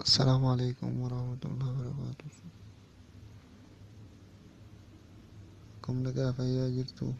السلام عليكم ورحمة الله وبركاته. كم لك فيا جرتو